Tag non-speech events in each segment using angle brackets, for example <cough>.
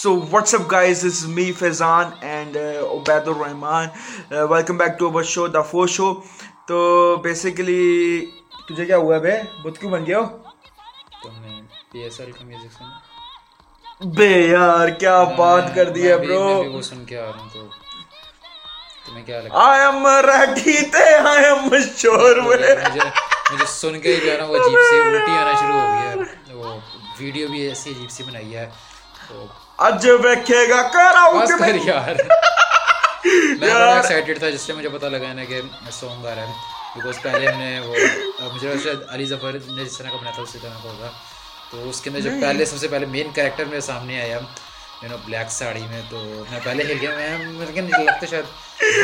So what's up guys is me Faizan and Ubaid ur Rahman welcome back to our show the four show تو basically تجھے کیا ہوا ہے بے کیوں بن گیا ہو؟ پی ایس ایل کا میوزک سنا؟ بے یار کیا بات کر دی ہے برو وہ سن کے آ رہا ہوں تو تمہیں کیا لگا آئی ایم راٹھی تے آئی ایم شور میں مجھے سن کے ہی جو ہے نا وہ عجیب سی الٹی آنا شروع ہو گیا وہ ویڈیو بھی ایسی عجیب سی بنائی ہے۔ اج ویکھے گا کراوکے میں۔ یار۔ <laughs> میں بڑا ایکسائٹیڈ تھا جس سے مجھے پتہ لگا نا کہ سونگ آ رہا۔ ہے بیکاز پہلے ہم نے وہ مجھے شاید علی ظفر نے جس طرح کا بنایا تھا اسی طرح کا ہوگا۔ تو اس کے اندر جب پہلے سب سے پہلے مین کریکٹر میرے سامنے آیا یو نو بلیک ساڑی میں۔ تو میں پہلے ہل گیا۔ میں لیکن لگتا شاید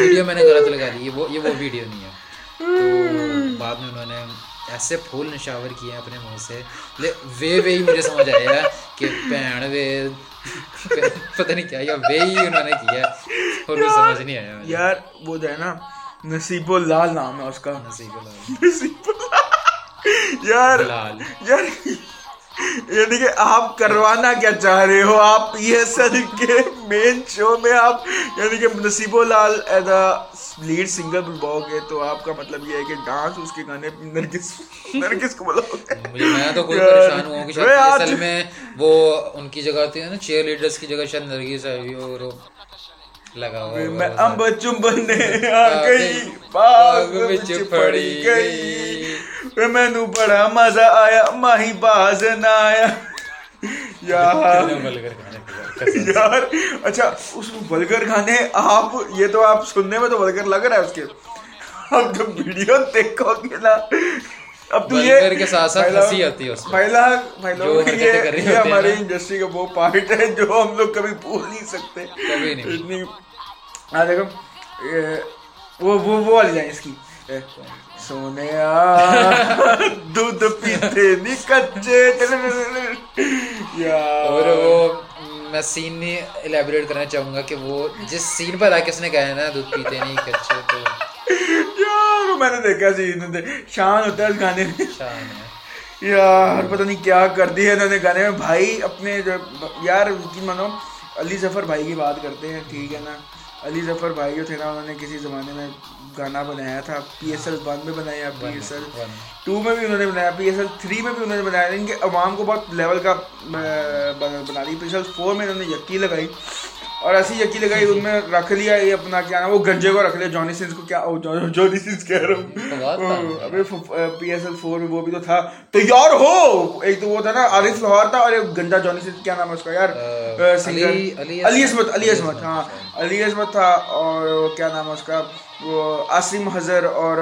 ویڈیو میں نے غلط لگا دی یہ وہ یہ وہ ویڈیو نہیں ہے۔ تو بعد میں انہوں نے ایسے پھول نشاور کیے ہیں اپنے منہ سے۔ لے وے وے ہی مجھے سمجھ آیا کہ بہن وے پتہ نہیں کیا یا وے ہی انہوں نے کیا۔ اور وہ سمجھ نہیں آیا۔ یار وہ جو ہے نا نصیب اللہ نام ہے اس کا۔ نصیب اللہ نصیب اللہ یار یار یعنی کہ آپ کروانا کیا چاہ رہے ہو؟ آپ پی ایس ایل کے مین شو میں آپ یعنی کہ Naseeb Lal as a lead singer بلواؤ گے تو آپ کا مطلب یہ ہے کہ ڈانس اس کے گانے نرگس نرگس کو بلاؤ میں تو خود پریشان ہوا کہ شاید اصل میں وہ ان کی جگہ تھی نا چیئر لیڈرز کی جگہ شاید نرگس آئی ہوئی اور لگا ہوا میں امب چمبن آ گئی باغ میں پڑی۔ گئی۔ مینو بڑا مزہ آیا ماہی باز نہ آیا یار اچھا اس بلگر کھانے آپ یہ تو آپ سننے میں تو بلگر لگ رہا ہے اس کے اب جب ویڈیو دیکھو گے نا اب تو یہ ہماری انڈسٹری کا وہ پارٹ ہے جو ہم لوگ کبھی بھول نہیں سکتے اتنی وہ والی جائیں اس کی سونے دودھ پیتے نہیں کچے اور وہ میں سین نہیں الیبریٹ کرنا چاہوں گا کہ وہ جس سین پر آ کے اس نے کہا ہے نا دودھ پیتے نہیں کچے تو یار میں نے دیکھا سین شان ہوتا ہے اس گانے میں شان ہے یار پتہ نہیں کیا کر دی ہے انہوں نے گانے میں بھائی اپنے یار یقین مانو علی ظفر بھائی کی بات کرتے ہیں ٹھیک ہے نا علی ظفر بھائی جو تھے نا انہوں نے کسی زمانے میں گانا بنایا تھا پی ایس ایل ون میں بنایا پی ایس ایل ٹو میں۔ بھی انہوں نے بنایا پی ایس ایل تھری میں بھی انہوں نے بنایا ان کے عوام کو بہت لیول کا بنا دی پی ایس ایل فور میں انہوں نے یقین لگائی۔ اور ایسی یقین لگا ان میں رکھ لیا یہ اپنا کیا نا وہ گنجے کو رکھ لیا جانی سنس کو کیا جانی سنس کہہ رہا ہوں۔ ابھی پی ایس ایل فور میں وہ بھی تو تھا۔ تو یار ہو! ایک تو وہ تھا نا عارف لاہور تھا اور ایک گنجا جانی سنس کیا نام ہے اس کا یار؟ علی عصمت علی عصمت ہاں۔ علی عصمت تھا اور کیا نام ہے اس کا؟ وہ عاصم حضر اور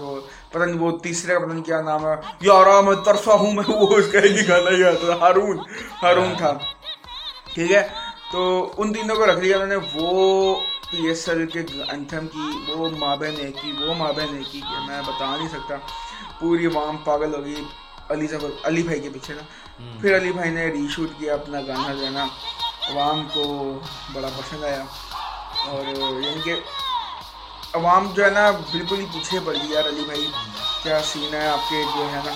وہ پتہ نہیں وہ تیسرے کا پتہ نہیں کیا نام ہے۔ یارا میں ترسا ہوں میں وہ اس کا ہی گانا ہی آتا تھا ہارون۔ ہارون تھا۔ ٹھیک ہے؟ تو ان تینوں کو رکھ لیا انہوں نے وہ پی ایس ایل کے انتھم کی وہ مابین ایک کی وہ مابین ایک کی کہ میں بتا نہیں سکتا۔ پوری عوام پاگل ہو گئی علی ظفر علی بھائی کے پیچھے نا۔ پھر علی بھائی نے ری شوٹ کیا اپنا گانا جانا عوام کو بڑا پسند آیا۔ اور یعنی کہ عوام جو ہے نا بالکل ہی پیچھے پڑ گئی یار علی بھائی۔ کیا سین ہے آپ کے جو ہے نا۔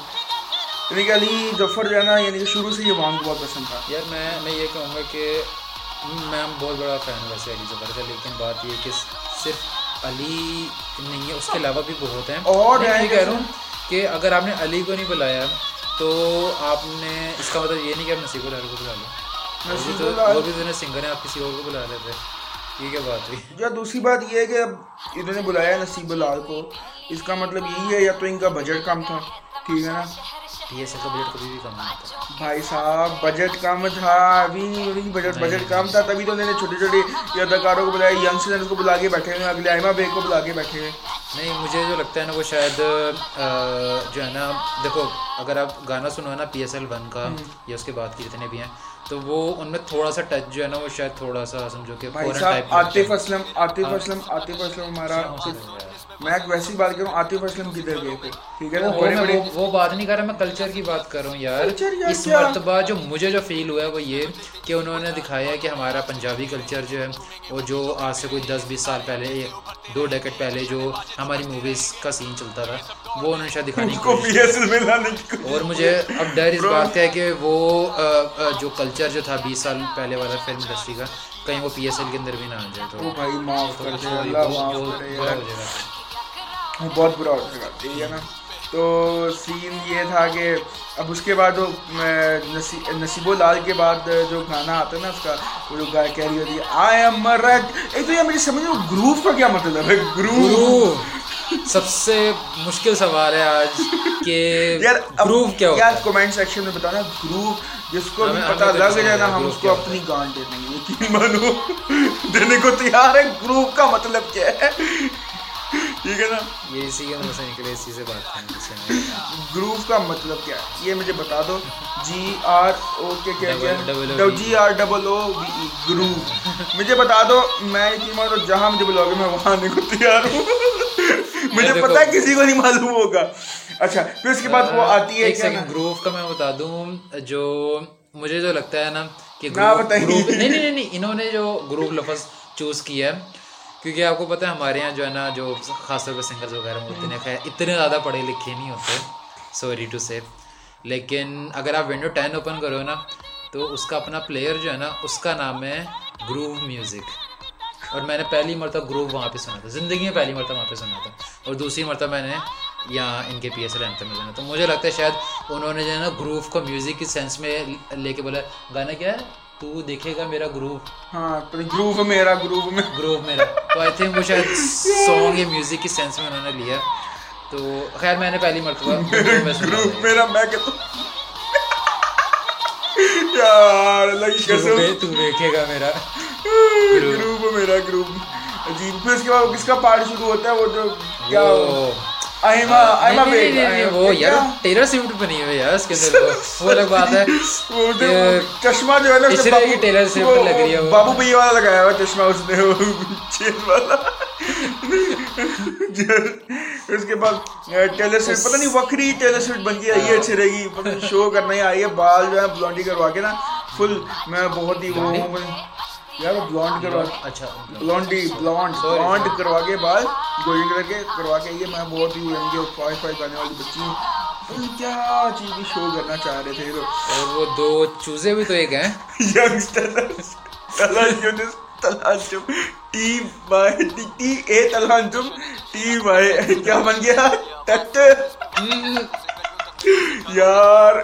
یعنی کہ علی ظفر جو ہے نا یعنی کہ شروع سے ہی عوام کو بہت پسند تھا۔ یار میں میں یہ کہوں گا کہ میں بہت بڑا فین ہوں ویسے علی زبر کا لیکن بات یہ کہ صرف علی نہیں ہے اس کے علاوہ بھی بہت ہیں۔ اور میں یہ کہہ رہا ہوں کہ اگر آپ نے علی کو نہیں بلایا تو آپ نے اس کا مطلب یہ نہیں کہ آپ نصیب الحر کو بلا لو وہ بھی جو سنگر ہیں آپ کسی اور کو بلا لیتے یہ کیا بات ہوئی؟ یا دوسری بات یہ ہے کہ اب انہوں نے بلایا نصیب الحال کو۔ اس کا مطلب یہی ہے یا تو ان کا بجٹ کم تھا ٹھیک ہے نا؟ پی ایس ایل کا بھائی صاحب بجٹ کم تھا ابھی بجٹ بجٹ کم تھا تبھی تو انہوں نے چھوٹے چھوٹے اداکاروں کو بلایا ینگسٹرز کو بلا کے بیٹھے ہوئے اگلے آئمہ بیگ کو بلا کے بیٹھے ہوئے۔ نہیں مجھے جو لگتا ہے نا وہ شاید جو ہے نا دیکھو اگر آپ گانا سنو نا پی ایس ایل ون کا یا اس کے بعد کی جتنے بھی ہیں تو وہ ان میں تھوڑا سا ٹچ جو ہے نا وہ شاید تھوڑا سا سمجھو کہ عاطف اسلم عاطف ہاں۔ اسلم عاطف اسلم ہمارا اچھا، میچ ویسی بات کروں عاطف اسلم کدھر گئے تھے؟ ٹھیک ہے نا؟ بڑے بڑے وہ بات نہیں کر رہا میں کلچر کی بات کر رہا ہوں یار۔ اس مرتبہ جو مجھے جو فیل ہوا ہے وہ یہ کہ انہوں نے دکھایا ہے کہ ہمارا پنجابی کلچر جو ہے وہ جو آج سے کوئی دس بیس سال پہلے دو ڈیکٹ پہلے جو ہماری موویز کا سین چلتا تھا وہ انہوں نے شاید دکھانے کی اور مجھے اب ڈر اس بات کا ہے کہ وہ جو کلچر جو تھا بیس سال پہلے والا فلم انڈسٹری کا کہیں وہ پی ایس ایل کے اندر بھی نہ آ جائے تو۔ بھائی معاف کر دے اللہ معاف کرے بہت برا ٹھیک ہے نا؟ تو سین یہ تھا کہ اب اس کے بعد وہ نصیب و لال کے بعد جو گانا آتا ہے نا اس کا وہ جو گائے کہہ رہی ہوتی ہے آئی ایم مرد ایک تو یہ مجھے سمجھ گروو کا کیا مطلب ہے؟ گروو گرو سب سے مشکل سوال ہے آج کہ <laughs> یار گروو کیا ہوتا یار ہے؟ کمنٹ سیکشن میں بتانا گروو جس کو بھی تو لگ جائے نا ہم اس کو اپنی گانٹ دے دیں گے یقین مانو <laughs> دینے کو تیار ہے گروو کا مطلب کیا ہے؟ ٹھیک ہے نا؟ یہ اسی کے منہ سے نکلے اسی سے بات کریں گروو کا مطلب کیا ہے؟ یہ مجھے بتا دو۔ جی آر او کے کیا کیا. G R double O V groove مجھے بتا دو میں یقین مانو جہاں مجھے بلاؤ گے میں وہاں آنے کو تیار ہوں۔ مجھے پتا ہے کسی کو نہیں معلوم ہوگا۔ اچھا پھر اس کے بعد وہ آتی ہے ایک سیکنڈ گروو کا میں بتا دوں۔ جو مجھے جو لگتا ہے نا کہ نہیں نہیں نہیں انہوں نے جو گروو لفظ چوز کیا ہے کیونکہ آپ کو پتہ ہے ہمارے یہاں جو ہے نا جو خاص طور پہ سنگرز وغیرہ میں اتنے خیر، اتنے زیادہ پڑھے لکھے نہیں ہوتے سوری ٹو سے لیکن اگر آپ ونڈو ٹین اوپن کرو نا، تو اس کا اپنا پلیئر جو ہے نا، اس کا نام ہے گروو میوزک اور میں نے پہلی مرتبہ گروو وہاں پہ سنا تھا، زندگی میں پہلی مرتبہ وہاں پہ سنا تھا۔ اور دوسری مرتبہ میں نے یہاں ان کے پی ایس ایل اینتھم میں سنا تو مجھے لگتا ہے شاید انہوں نے جو ہے نا گروو کو میوزک کی سینس میں لے کے بولا، گانا کیا ہے؟ تو دیکھے گا میرا گروو ہاں گروو میرا گروو میں۔ گروو میرا۔ تو آئی تھنک وہ شاید سانگ یا میوزک کی سینس میں انہوں نے لیا۔ تو خیر میں نے پہلی مرتبہ <laughs> تھا۔ میرا میں کہتا یار اللہ کی قسم تو دیکھے گا میرا۔ گروپ میرا گروپ۔ عجیب۔ پھر اس کے بعد کس کا پارٹ شروع ہوتا ہے؟ وہ جو کیا وہ آئمہ آئمہ نہیں, نہیں, بیگ نہیں, نہیں, وہ یار ٹیلر سوفٹ بنی ہوئی ہے یار اس کے اندر وہ- وہ الگ بات ہے وہ جو کہ چشمہ جو ہے نا اس اسے طرح کی بابو- ٹیلر سوفٹ وہ- لگ رہی ہے وہ۔ بابو بھیا والا لگایا ہوا چشمہ اس نے وہ چین والا اس کے بعد ٹیلر پتہ نہیں وکری ٹیلر بن اچھی رہے گی شو کرنا ہی آئی ہے بال جو ہے بلونڈی کروا کے نا فل میں بہت ہی وہ ہوں یار وہ بلونڈ کروا اچھا بلونڈی بلونڈ بلونڈ کروا کے بعد گولڈن کلر کے کروا کے یہ میں بہت ہی کہ فائیو فائیو گانے والی بچی ہوں۔ کیا چیز کی شو کرنا چاہ رہے تھے اور وہ دو چوزے بھی تو ایک ہیں۔ یگسٹر تلانجم تلانجم ٹی بائی ٹی اے تلانجم ٹی بائی کیا بن گیا؟ ٹٹ یار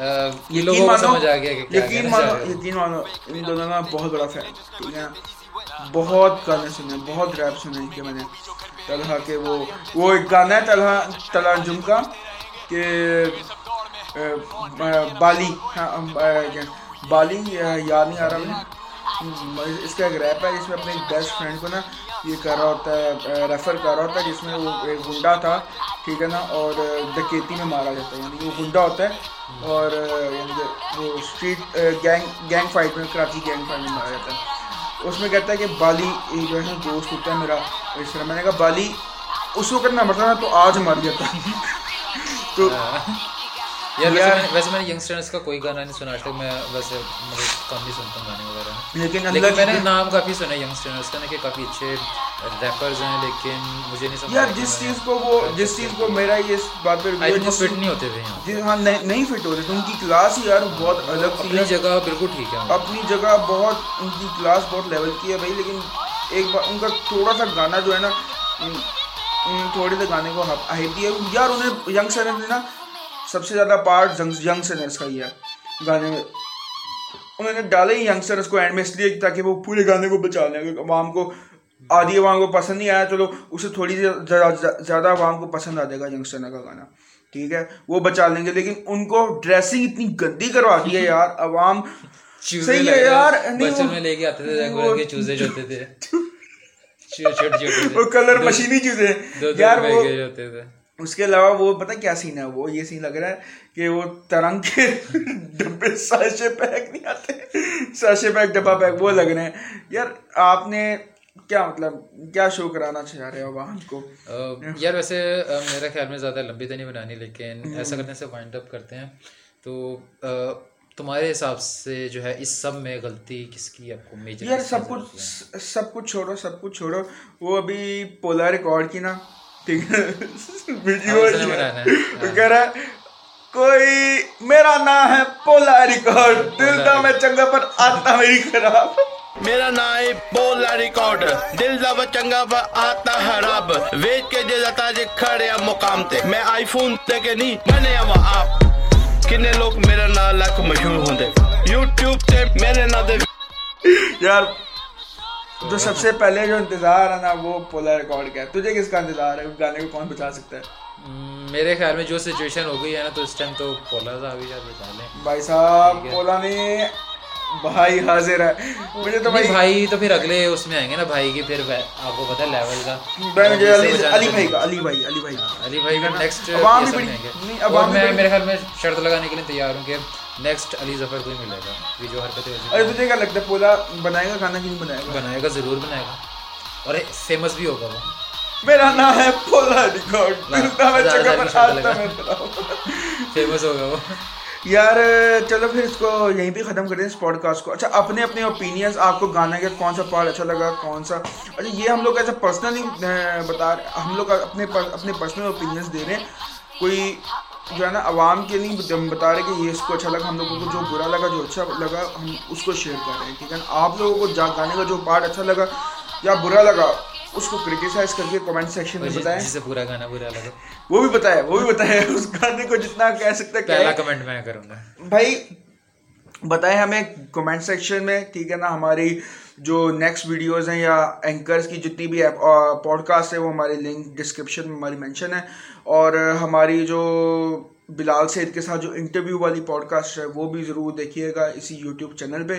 کہ یقین مانو رہے ہیں یقین مانو ان دونوں کا بہت بڑا فین ٹھیک ہے؟ بہت گانے سنے بہت ریپ سنے کے میں نے طلحہ کے وہ وہ ایک گانا ہے طلحہ تلانجم کا کہ بالی بالی یاد نہیں آ رہا مجھے۔ اس کا ایک ریپ ہے جس میں اپنے بیسٹ فرینڈ کو نا یہ کر رہا ہوتا ہے ریفر کر رہا ہوتا ہے جس میں وہ ایک گنڈا تھا ٹھیک ہے نا اور ڈکیتی میں مارا جاتا ہے یعنی وہ گنڈا ہوتا ہے اور یعنی وہ اسٹریٹ گینگ گینگ فائٹ میں کراچی گینگ فائٹ میں مارا جاتا ہے۔ اس میں کہتا ہے کہ بالی جو ہے نا دوست ہوتا ہے میرا اس طرح۔ میں نے کہا بالی اس وقت نہ مرتا نا تو آج مر جاتا <laughs> تو ویسے میں نے کا کوئی گانا نہیں سنا آج تک میں ویسے کم ہی سنتا ہوں گانے وغیرہ۔ لیکن میں نے نام کافی سنا ینگسٹرز کا نا کہ کافی اچھے ریپرز ہیں لیکن مجھے نہیں سمجھ یار جس چیز کو وہ جس چیز کو میرا یہ بات پہ فٹ نہیں ہوتے تھے ہاں نہیں فٹ ہوتے تھے ان کی کلاس یار بہت الگ اپنی جگہ بالکل ٹھیک ہے۔ اپنی جگہ بہت ان کی کلاس بہت لیول کی ہے بھائی لیکن ایک بار ان کا تھوڑا سا گانا جو ہے نا تھوڑے سے گانے کو ہائپ دیا یار انہیں ینگ سنر نے نا سب سے زیادہ پارٹ ینگ سنرس کا ہی ہے۔ گانے میں انہوں نے ڈالے ہی ینگسٹرس کو اینڈ میں اس لیے تاکہ وہ پورے گانے کو بچا لیں عوام کو آدھی عوام کو پسند نہیں آیا چلو اسے تھوڑی زیادہ عوام کو پسند آ جائے گا ینگسٹر کا گانا۔ ٹھیک ہے؟ وہ بچا لیں گے لیکن ان کو ڈریسنگ اتنی گندی کروا دی ہے یار عوام۔ چوزے صحیح ہے۔ یار بچپن وہ- میں لے کے آتے تھے جاگور کے چوزے جو ہوتے تھے۔ <laughs> چھوٹے چھوٹے چھوٹے وہ کلر مشینی دو یار وہ اس کے علاوہ وہ پتہ کیا سین ہے؟ وہ یہ سین لگ رہا ہے کہ وہ ترنگ کے <laughs> ڈبے ساشے پیک نہیں آتے۔ ساشے پیک ڈبا پیک وہ لگ رہے ہیں۔ یار آپ نے کیا مطلب کیا شو کرانا چاہ رہے ہو عوام کو؟ یار ویسے میرے خیال میں زیادہ لمبی تو نہیں بنانی لیکن ایسا کرنے سے وائنڈ اپ کرتے ہیں۔ تو تمہارے حساب سے جو ہے اس سب میں غلطی کس کی آپ کو میجر یار سب کچھ سب کچھ چھوڑو سب کچھ چھوڑو۔ وہ ابھی پولا ریکارڈ کی نا ٹھیک ہے۔ ویڈیو کہہ رہا کوئی میرا نام ہے پولا ریکارڈ دل دا میں چنگا پر آتا میری خراب۔ میرا نام ہے پولا ریکارڈ۔ دل دا میں چنگا پر آتا خراب ویچ کے جے جاتا جے کھڑے مقام تے۔ میں آئی فون تے کے نہیں بنے ہوا آپ۔ کنے لوگ میرا نام لاکھ مشہور ہوں دے۔ یوٹیوب تے میرے نام دے۔ یار جو سب سے پہلے جو انتظار ہے نا وہ پولا ریکارڈ کا ہے تجھے کس کا انتظار ہے؟ گانے کو کون بچا سکتا ہے؟ میرے خیال میں جو سچویشن ہو گئی ہے نا تو اس ٹائم تو پولا صاحب ہی شاید بچا لیں۔ بھائی صاحب پولا نے بھائی حاضر ہے۔ مجھے تو بھائی بھائی تو پھر اگلے اس میں آئیں گے نا بھائی کی پھر آپ کو پتا ہے لیول کا۔ مجھے علی بھائی کا علی بھائی علی بھائی۔ علی بھائی کا نیکسٹ عوام بھی بڑی اور میں میرے خیال میں شرط لگانے کے لیے تیار ہوں کہ نیکسٹ علی ظفر کو ہی ملے گا یہ جو حرکتیں ارے تجھے کیا لگتا ہے پولا بنائے گا کھانا کیوں بنائے گا؟ بنائے گا ضرور بنائے گا۔ اور فیمس بھی ہوگا وہ۔ میرا نام ہے پولا ریکارڈ۔ فیمس <laughs> ہوگا وہ۔ یار، چلو پھر اس کو یہیں پہ ختم کرتے ہیں اس پوڈ کاسٹ کو۔ اچھا اپنے اپنے اوپینینس آپ کو گانے کا کون سا پارٹ اچھا لگا، کون سا؟ اچھا یہ ہم لوگ ایسا پرسنلی بتا رہے ہم لوگ اپنے اپنے پرسنل اوپینینس دے رہے ہیں۔ کوئی جو ہے نا، عوام کے نہیں بتا رہے کہ یہ اس کو اچھا لگا، ہم لوگوں کو جو برا لگا، جو اچھا لگا، ہم اس کو شیئر کر رہے ہیں، ٹھیک ہے نا؟ آپ لوگوں کو جا، گانے کا جو پارٹ اچھا لگا یا برا لگا اس کو کریٹیسائز کر کے کمنٹ سیکشن میں بتائیں۔ جسے پورا گانا برا لگا وہ بھی بتائے وہ بھی بتائے۔ اس گانے کو جتنا کہہ سکتے پہلا کمنٹ میں کروں گا۔ بھائی بتائیں ہمیں کمنٹ سیکشن میں ٹھیک ہے نا؟ ہماری جو نیکسٹ ویڈیوز ہیں یا اینکرز کی جتنی بھی پوڈ کاسٹ ہے وہ ہماری لنک ڈسکرپشن میں ہماری مینشن ہے۔ اور ہماری جو بلال سید کے ساتھ جو انٹرویو والی پوڈ کاسٹ ہے وہ بھی ضرور دیکھیے گا اسی یوٹیوب چینل پہ۔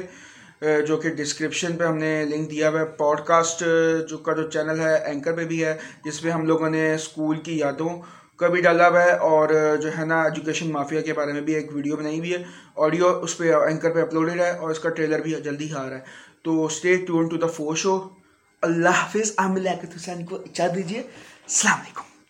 جو کہ ڈسکرپشن پہ ہم نے لنک دیا ہوا ہے۔ پوڈ کاسٹ جو کا جو چینل ہے اینکر پہ بھی ہے، جس پہ ہم لوگوں نے اسکول کی یادوں کا بھی ڈالا ہوا ہے۔ اور جو ہے نا ایجوکیشن مافیا کے بارے میں بھی ایک ویڈیو بنائی ہوئی ہے۔ آڈیو اس پہ اینکر پہ اپلوڈیڈ ہے اور اس کا ٹریلر بھی جلدی آ رہا ہے۔ تو stay tune to the four show اللہ حافظ عامل حسین کو اچھا دیجیے السلام علیکم۔